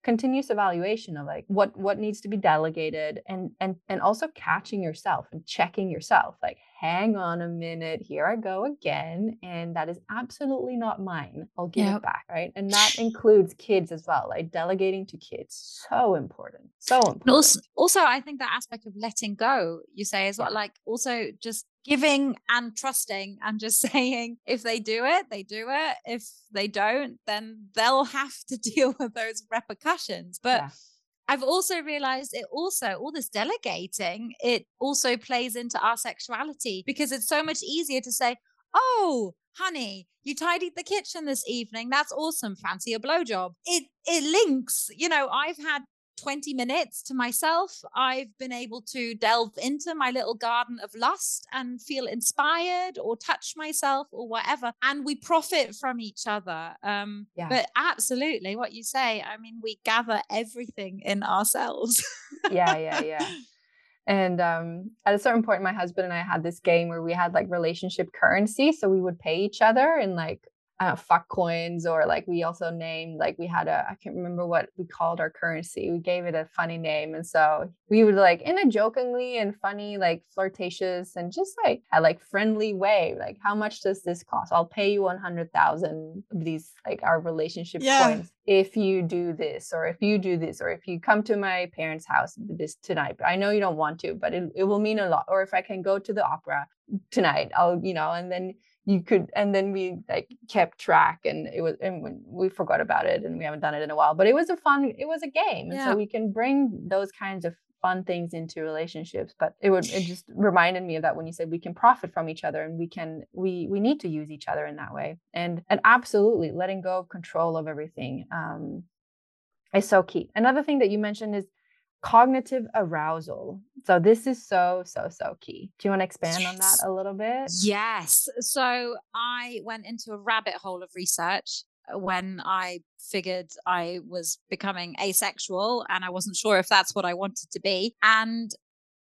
continuous evaluation of like what what needs to be delegated and and and also catching yourself and checking yourself like hang on a minute here i go again and that is absolutely not mine i'll give yep. it back right and that [laughs] includes kids as well like delegating to kids so important so important also, also i think that aspect of letting go you say is well like also just giving and trusting and just [laughs] saying if they do it they do it if they don't then they'll have to [laughs] deal with those repercussions but yeah. I've also realized it also, all this delegating, it also plays into our sexuality because it's so much easier to say, Oh, honey, you tidied the kitchen this evening. That's awesome. Fancy a blowjob. It it links. You know, I've had 20 minutes to myself, I've been able to delve into my little garden of lust and feel inspired or touch myself or whatever. And we profit from each other. Um, yeah. But absolutely, what you say, I mean, we gather everything in ourselves. yeah, [laughs] yeah, yeah. And um, at a certain point, my husband and I had this game where we had like relationship currency. So we would pay each other in like uh, fuck coins or like we also named like we had a i can't remember what we called our currency we gave it a funny name and so we would like in a jokingly and funny like flirtatious and just like a like friendly way like how much does this cost i'll pay you 100000 of these like our relationship yeah. coins if you do this or if you do this or if you come to my parents house this tonight i know you don't want to but it, it will mean a lot or if i can go to the opera tonight i'll you know and then you could and then we like kept track and it was and we forgot about it and we haven't done it in a while but it was a fun it was a game yeah. so we can bring those kinds of fun things into relationships but it would it just reminded me of that when you said we can profit from each other and we can we we need to use each other in that way and and absolutely letting go of control of everything um is so key another thing that you mentioned is cognitive arousal. So this is so so so key. Do you want to expand yes. on that a little bit? Yes. So I went into a rabbit hole of research uh, when I figured I was becoming asexual and I wasn't sure if that's what I wanted to be and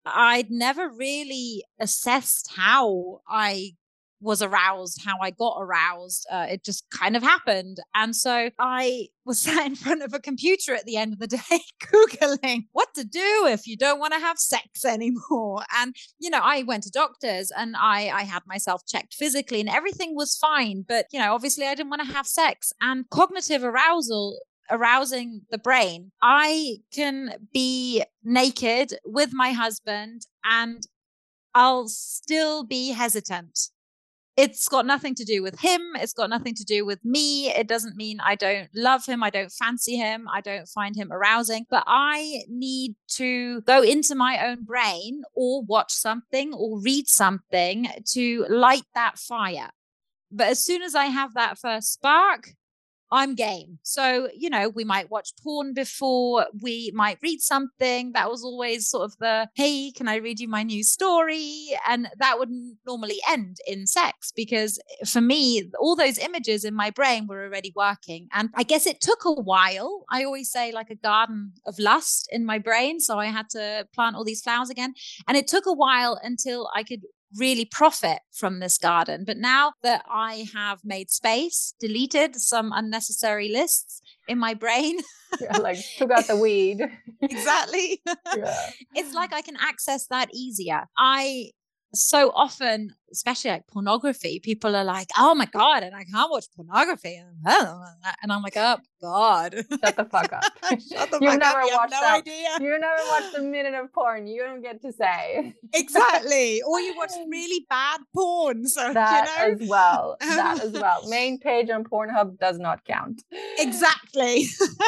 I'd never really assessed how I was aroused, how I got aroused. Uh, it just kind of happened. And so I was [laughs] sat in front of a computer at the end of the [laughs] day, Googling what to do if you don't want to have sex [laughs] anymore. And, you know, I went to doctors and I, I had myself checked physically and everything was fine. But, you know, obviously I didn't want to have sex. And cognitive arousal arousing the brain. I can be naked with my husband and I'll still be hesitant it's got nothing to do with him. It's got nothing to do with me. It doesn't mean I don't love him. I don't fancy him. I don't find him arousing. But I need to go into my own brain or watch something or read something to light that fire. But as soon as I have that first spark, I'm game. So, you know, we might watch porn before, we might read something. That was always sort of the, hey, can I read you my new story? And that would normally end in sex because eh, for me, all those images in my brain were already working. And I guess it took a while. I always say, like a garden of lust in my brain. So I had to plant all these flowers again. And it took a while until I could really profit from this garden. But now that I have made space, deleted some unnecessary lists in my brain, yeah, like [laughs] took out the weed. exactly. [laughs] Yeah. It's like I can access that easier. I so often, especially like pornography, people are like, "Oh my god," and I can't watch pornography, and I'm like, "Oh god, shut the fuck up." [laughs] shut the You've fuck never up. watched you no that. idea. You never watched a minute of porn. You don't get to say exactly, or you watch [laughs] really bad porn. So that you know? as well. That as well. [laughs] Main page on Pornhub does not count. Exactly.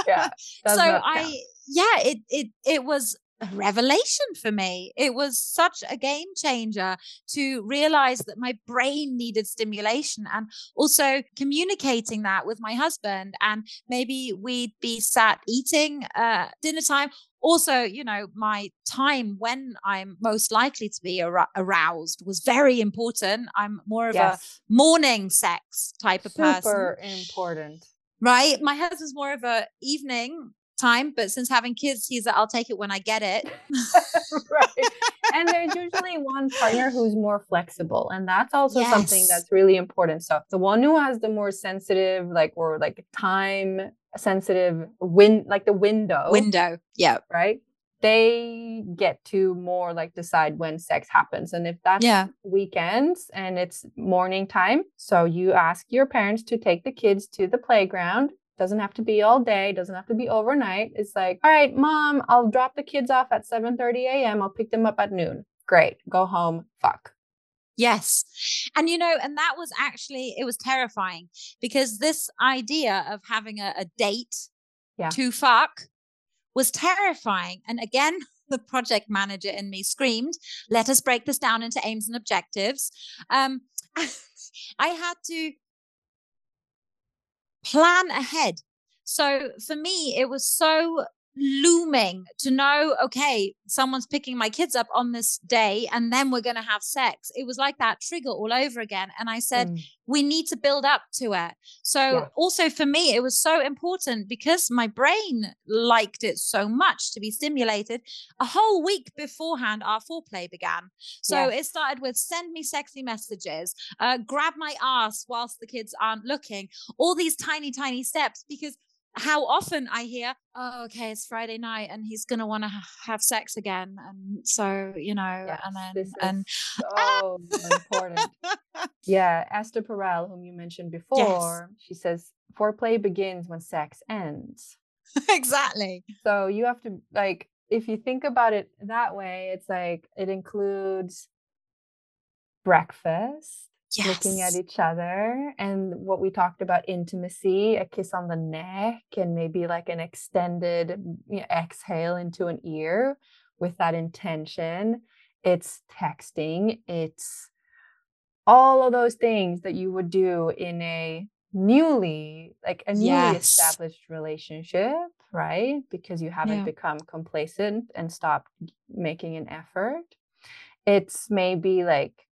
yeah. so I yeah, it it it was a revelation for me. It was such a game changer to realize that my brain needed stimulation and also communicating that with my husband. And maybe we'd be sat eating uh, dinner time. Also, you know, my time when I'm most likely to be ar- aroused was very important. I'm more of yes. a morning sex type of Super person. Super important right my husband's more of a evening time, but since having kids, he's that I'll take it when I get it. [laughs] right. And there's usually one partner who's more flexible. And that's also yes. something that's really important. So the one who has the more sensitive, like, or like time sensitive win like the window window yeah right they get to more like decide when sex happens and if that's Yeah. weekends and it's morning time so you ask your parents to take the kids to the playground doesn't have to be all day doesn't have to be overnight it's like all right mom i'll drop the kids off at 7 30 a.m i'll pick them up at noon great go home fuck Yes. And you know, and that was actually it was terrifying because this idea of having a, a date Yeah. to fuck was terrifying. And again, [laughs] the project manager in me screamed, let us break this down into aims and objectives. Um [laughs] I had to plan ahead. So for me, it was so looming to know okay someone's picking my kids up on this day and then we're going to have sex it was like that trigger all over again and i said Mm. we need to build up to it so Yeah. also for me it was so important because my brain liked it so much to be stimulated a whole week beforehand our foreplay began so Yes. it started with send me sexy messages uh, grab my ass whilst the kids aren't looking all these tiny tiny steps because how often I hear, oh, okay, it's Friday night and he's going to want to ha- have sex again. And so, you know, Yes, and then, and [laughs] so important Yeah, Esther Perel, whom you mentioned before, she says foreplay begins when sex ends. [laughs] exactly. So you have to like if you think about it that way, it's like it includes breakfast, looking at each other, and what we talked about intimacy, a kiss on the neck, and maybe like an extended you know, exhale into an ear with that intention. It's texting, it's all of those things that you would do in a newly like a newly Yes. established relationship right because you haven't Yeah. become complacent and stopped making an effort it's maybe like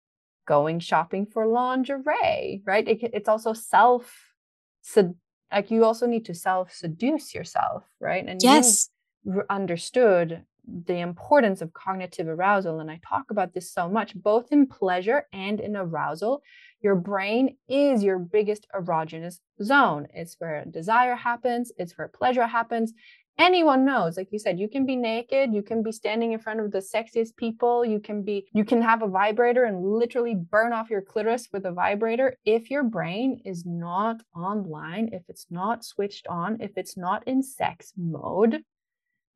going shopping for lingerie right? It, it's also self sed- like you also need to self seduce yourself right? And Yes. r- understood the importance of cognitive arousal and i talk about this so much both in pleasure and in arousal. Your brain is your biggest erogenous zone. It's where desire happens it's where pleasure happens anyone knows like you said you can be naked you can be standing in front of the sexiest people you can be you can have a vibrator and literally burn off your clitoris with a vibrator if your brain is not online if it's not switched on if it's not in sex mode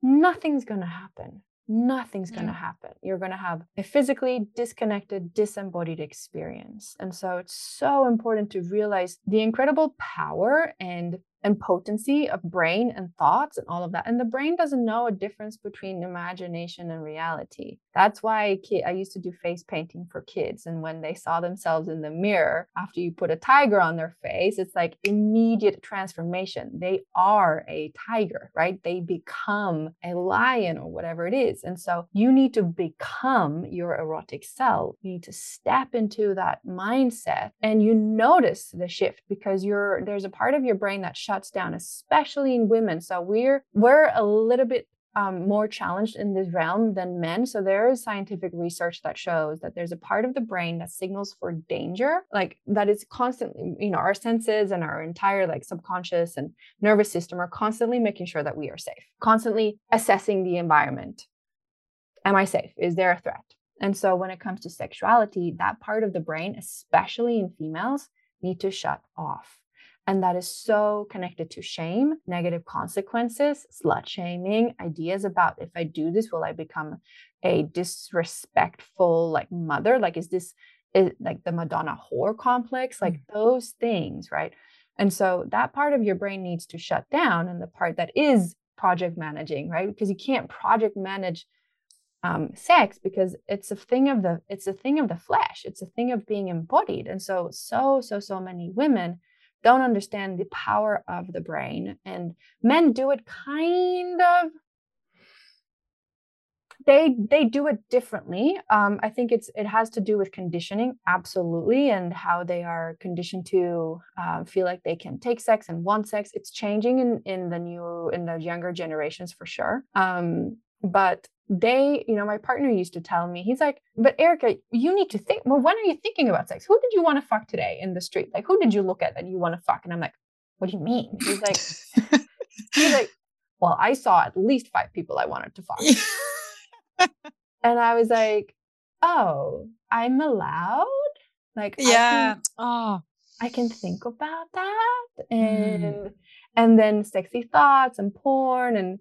nothing's going to happen. Nothing's going to happen. You're going to have a physically disconnected, disembodied experience. And so it's so important to realize the incredible power and and potency of brain and thoughts and all of that. And the brain doesn't know a difference between imagination and reality. That's why I used to do face painting for kids. And when they saw themselves in the mirror after you put a tiger on their face, it's like immediate transformation. They are a tiger, right? They become a lion or whatever it is. And so you need to become your erotic self. You need to step into that mindset and you notice the shift because you're there's a part of your brain that shuts down, especially in women. So we're we're a little bit um, more challenged in this realm than men. So there is scientific research that shows that there's a part of the brain that signals for danger, like that is constantly, you know, our senses and our entire like subconscious and nervous system are constantly making sure that we are safe, constantly assessing the environment. Am I safe? Is there a threat? And so when it comes to sexuality, that part of the brain, especially in females, need to shut off. And that is so connected to shame, negative consequences, slut shaming, ideas about if I do this, will I become a disrespectful like mother? Like, is this is like the Madonna whore complex? Like those things, right? And so that part of your brain needs to shut down. And the part that is project managing, right? Because you can't project manage um, sex because it's a thing of the it's a thing of the flesh. It's a thing of being embodied. And so so so so many women don't understand the power of the brain and men do it kind of they they do it differently. Um, i think it's it has to do with conditioning absolutely and how they are conditioned to uh, feel like they can take sex and want sex. It's changing in in the new in the younger generations for sure. Um, but they you know my partner used to tell me he's like but erica you need to think well when are you thinking about sex who did you want to fuck today in the street like who did you look at that you want to fuck and i'm like what do you mean he's like He's like, [laughs] well, I saw at least five people I wanted to fuck. [laughs] and I was like, oh, I'm allowed? Like, yeah. I can, oh, I can think about that. And Mm. and then sexy thoughts and porn and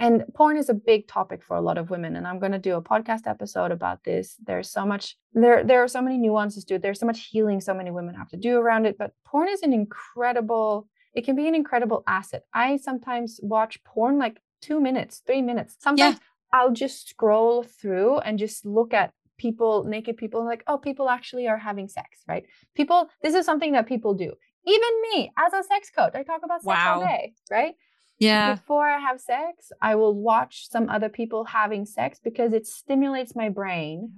and porn is a big topic for a lot of women and i'm going to do a podcast episode about this. There's so much there there are so many nuances to it. There's so much healing so many women have to do around it but porn is an incredible it can be an incredible asset. I sometimes watch porn like two minutes three minutes. Sometimes i'll just scroll through and just look at people naked people like oh people actually are having sex right? People this is something that people do. Even me as a sex coach i talk about sex all Wow. day right yeah. before I have sex, I will watch some other people having sex because it stimulates my brain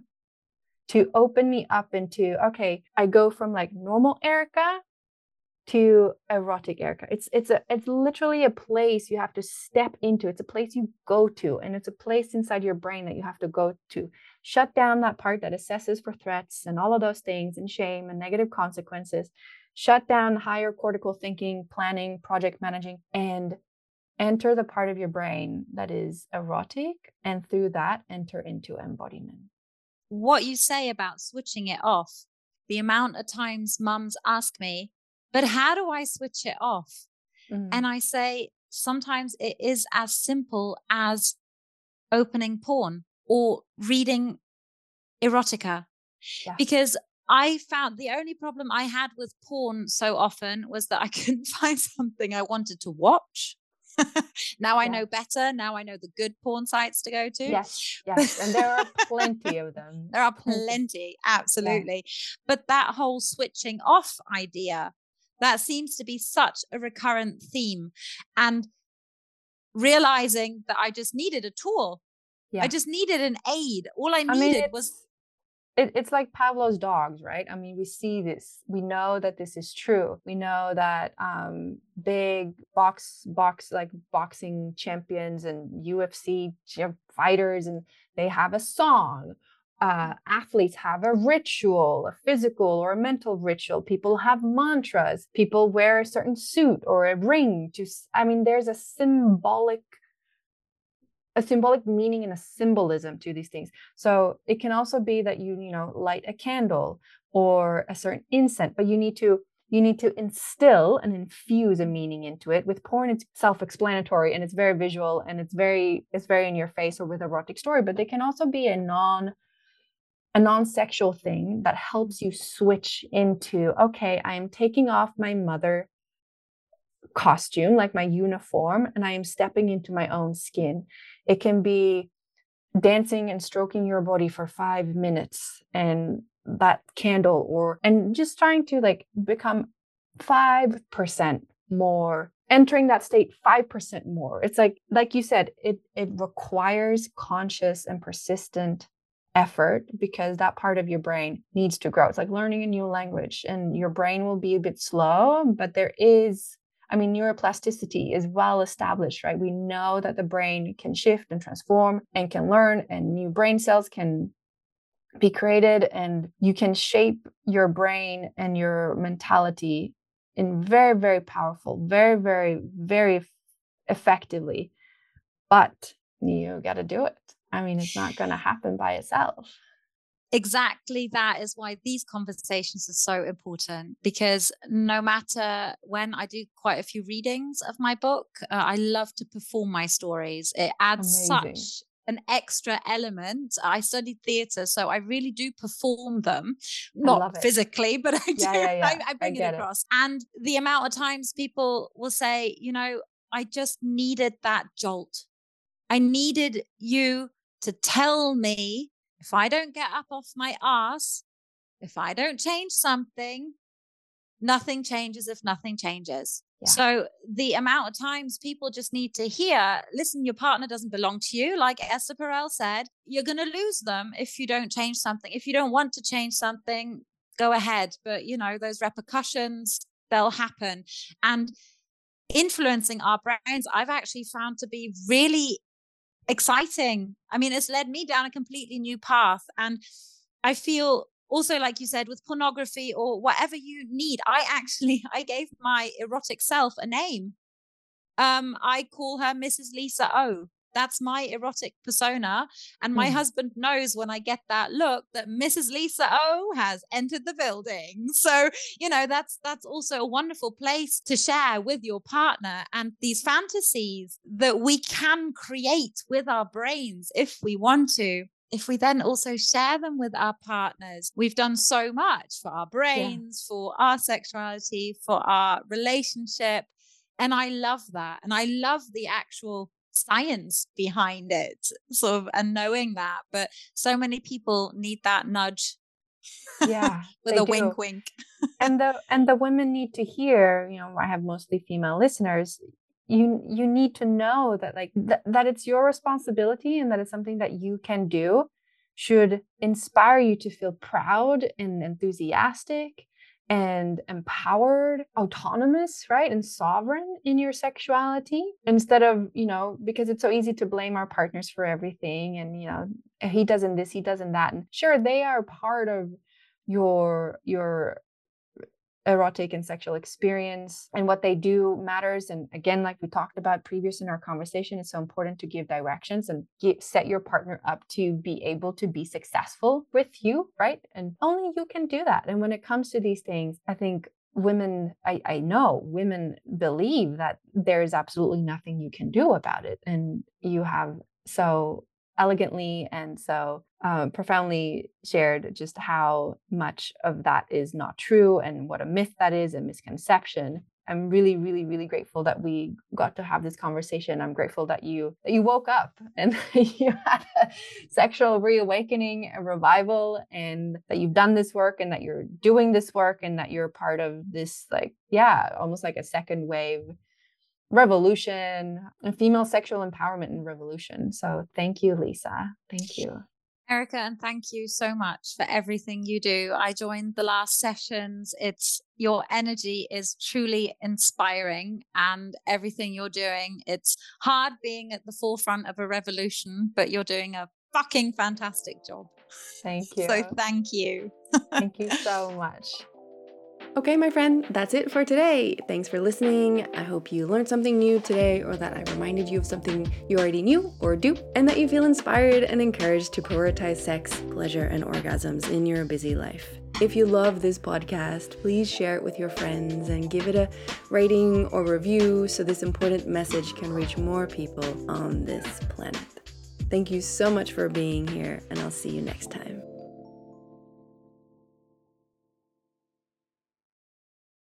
to open me up into okay, I go from like normal Erica to erotic Erica. It's it's a it's literally a place you have to step into. It's a place you go to and it's a place inside your brain that you have to go to. Shut down that part that assesses for threats and all of those things and shame and negative consequences. Shut down higher cortical thinking, planning, project managing and enter the part of your brain that is erotic and through that enter into embodiment What you say about switching it off, the amount of times mums ask me, but how do I switch it off? Mm. And I say, sometimes it is as simple as opening porn or reading erotica. Yeah. Because I found the only problem I had with porn so often was that I [laughs] couldn't find something I wanted to watch. [laughs] now I know better. Now I know the good porn sites to go to. yes [laughs] yes and there are plenty of them There are [laughs] Plenty. absolutely. But that whole switching off idea, that seems to be such a recurrent theme. And realizing that I just needed a tool. Yeah. I just needed an aid. All I I mean, needed was it, it's like Pavlov's dogs, right? I mean, we see this. We know that this is true. We know that um, big box box like boxing champions and UFC fighters, and they have a song. Uh, athletes have a ritual, a physical or a mental ritual. People have mantras. People wear a certain suit or a ring to. I mean, there's a symbolic a symbolic meaning and a symbolism to these things. So it can also be that you, you know, light a candle or a certain incense, but you need to you need to instill and infuse a meaning into it. With porn, it's self-explanatory and it's very visual and it's very it's very in your face or with erotic story, but they can also be a non a non-sexual thing that helps you switch into okay, I am taking off my mother costume, like my uniform, and I am stepping into my own skin. It can be dancing and stroking your body for five minutes and that candle, or and just trying to like become 5% more entering that state 5% more it's like like you said it it requires conscious and persistent effort because that part of your brain needs to grow it's like learning a new language and your brain will be a bit slow but there is I mean, neuroplasticity is well established, right? We know that the brain can shift and transform and can learn, and new brain cells can be created, and you can shape your brain and your mentality in very, very powerful, very, very, very effectively. But you got to do it. I mean, it's not going to happen by itself. Exactly that is why these conversations are so important because no matter when I do quite a few readings of my book, uh, I love to perform my stories. It adds Amazing. such an extra element. I studied theatre, so I really do perform them, not physically, but [laughs] I do. Yeah, yeah, yeah. I, I I bring it get it. across. And the amount of times people will say, you know, I just needed that jolt. I needed you to tell me if I don't get up off my ass, if I don't change something, nothing changes if nothing changes. Yeah. So the amount of times people just need to hear, listen, your partner doesn't belong to you. Like Esther Perel said, you're going to lose them if you don't change something. If you don't want to change something, go ahead. But you know, those repercussions, they'll happen. And influencing our brains, I've actually found to be really exciting. I mean, it's led me down a completely new path. And I feel also, like you said, with pornography or whatever you need, I actually [laughs] I gave my erotic self a name. Um, I call her Mrs. Lisa O. That's my erotic persona. And my mm. husband knows when I get that look that Mrs. Lisa O has entered the building. [laughs] So, you know, that's that's also a wonderful place to share with your partner and these fantasies that we can create with our brains if we want to if we then also share them with our partners, we've done so much for our brains, yeah. for our sexuality, for our relationship. And I love that. And I love the actual science behind it sort of and knowing that but so many people need that nudge yeah [laughs] with a do. wink wink and the and the women need to hear you know i have mostly female listeners you you need to know that like th- that it's your responsibility and that it's something that you can do should inspire you to feel proud and enthusiastic and empowered, autonomous, right? And sovereign in your sexuality instead of, you know, because it's so easy to blame our partners for everything and, you know, he doesn't this, he doesn't that. And sure, they are part of your your erotic and sexual experience and what they do matters and again like we talked about previous in our conversation it's so important to give directions and get, set your partner up to be able to be successful with you right? And only you can do that and when it comes to these things i think women I, I know women believe that there is absolutely nothing you can do about it and you have so elegantly and so um, profoundly shared just how much of that is not true and what a myth that is, a misconception. I'm really, really, really grateful that we got to have this conversation. I'm grateful that you that you woke up [laughs] and you had a sexual reawakening, a revival, and that you've done this work and that you're doing this work and that you're part of this, like, yeah, almost like a second wave revolution, and female sexual empowerment and revolution. So thank you, Lisa. Thank you. Erica, and thank you so much for everything you do. I joined the last sessions. It's your energy is truly inspiring, and everything you're doing. It's hard being at the forefront of a revolution, but you're doing a fucking fantastic job. Thank you. So thank you. thank you [laughs] so much. Okay, my friend, that's it for today. Thanks for listening. I hope you learned something new today, or that I reminded you of something you already knew or do, and that you feel inspired and encouraged to prioritize sex, pleasure, and orgasms in your busy life. If you love this podcast, please share it with your friends and give it a rating or review so this important message can reach more people on this planet. Thank you so much for being here, and I'll see you next time.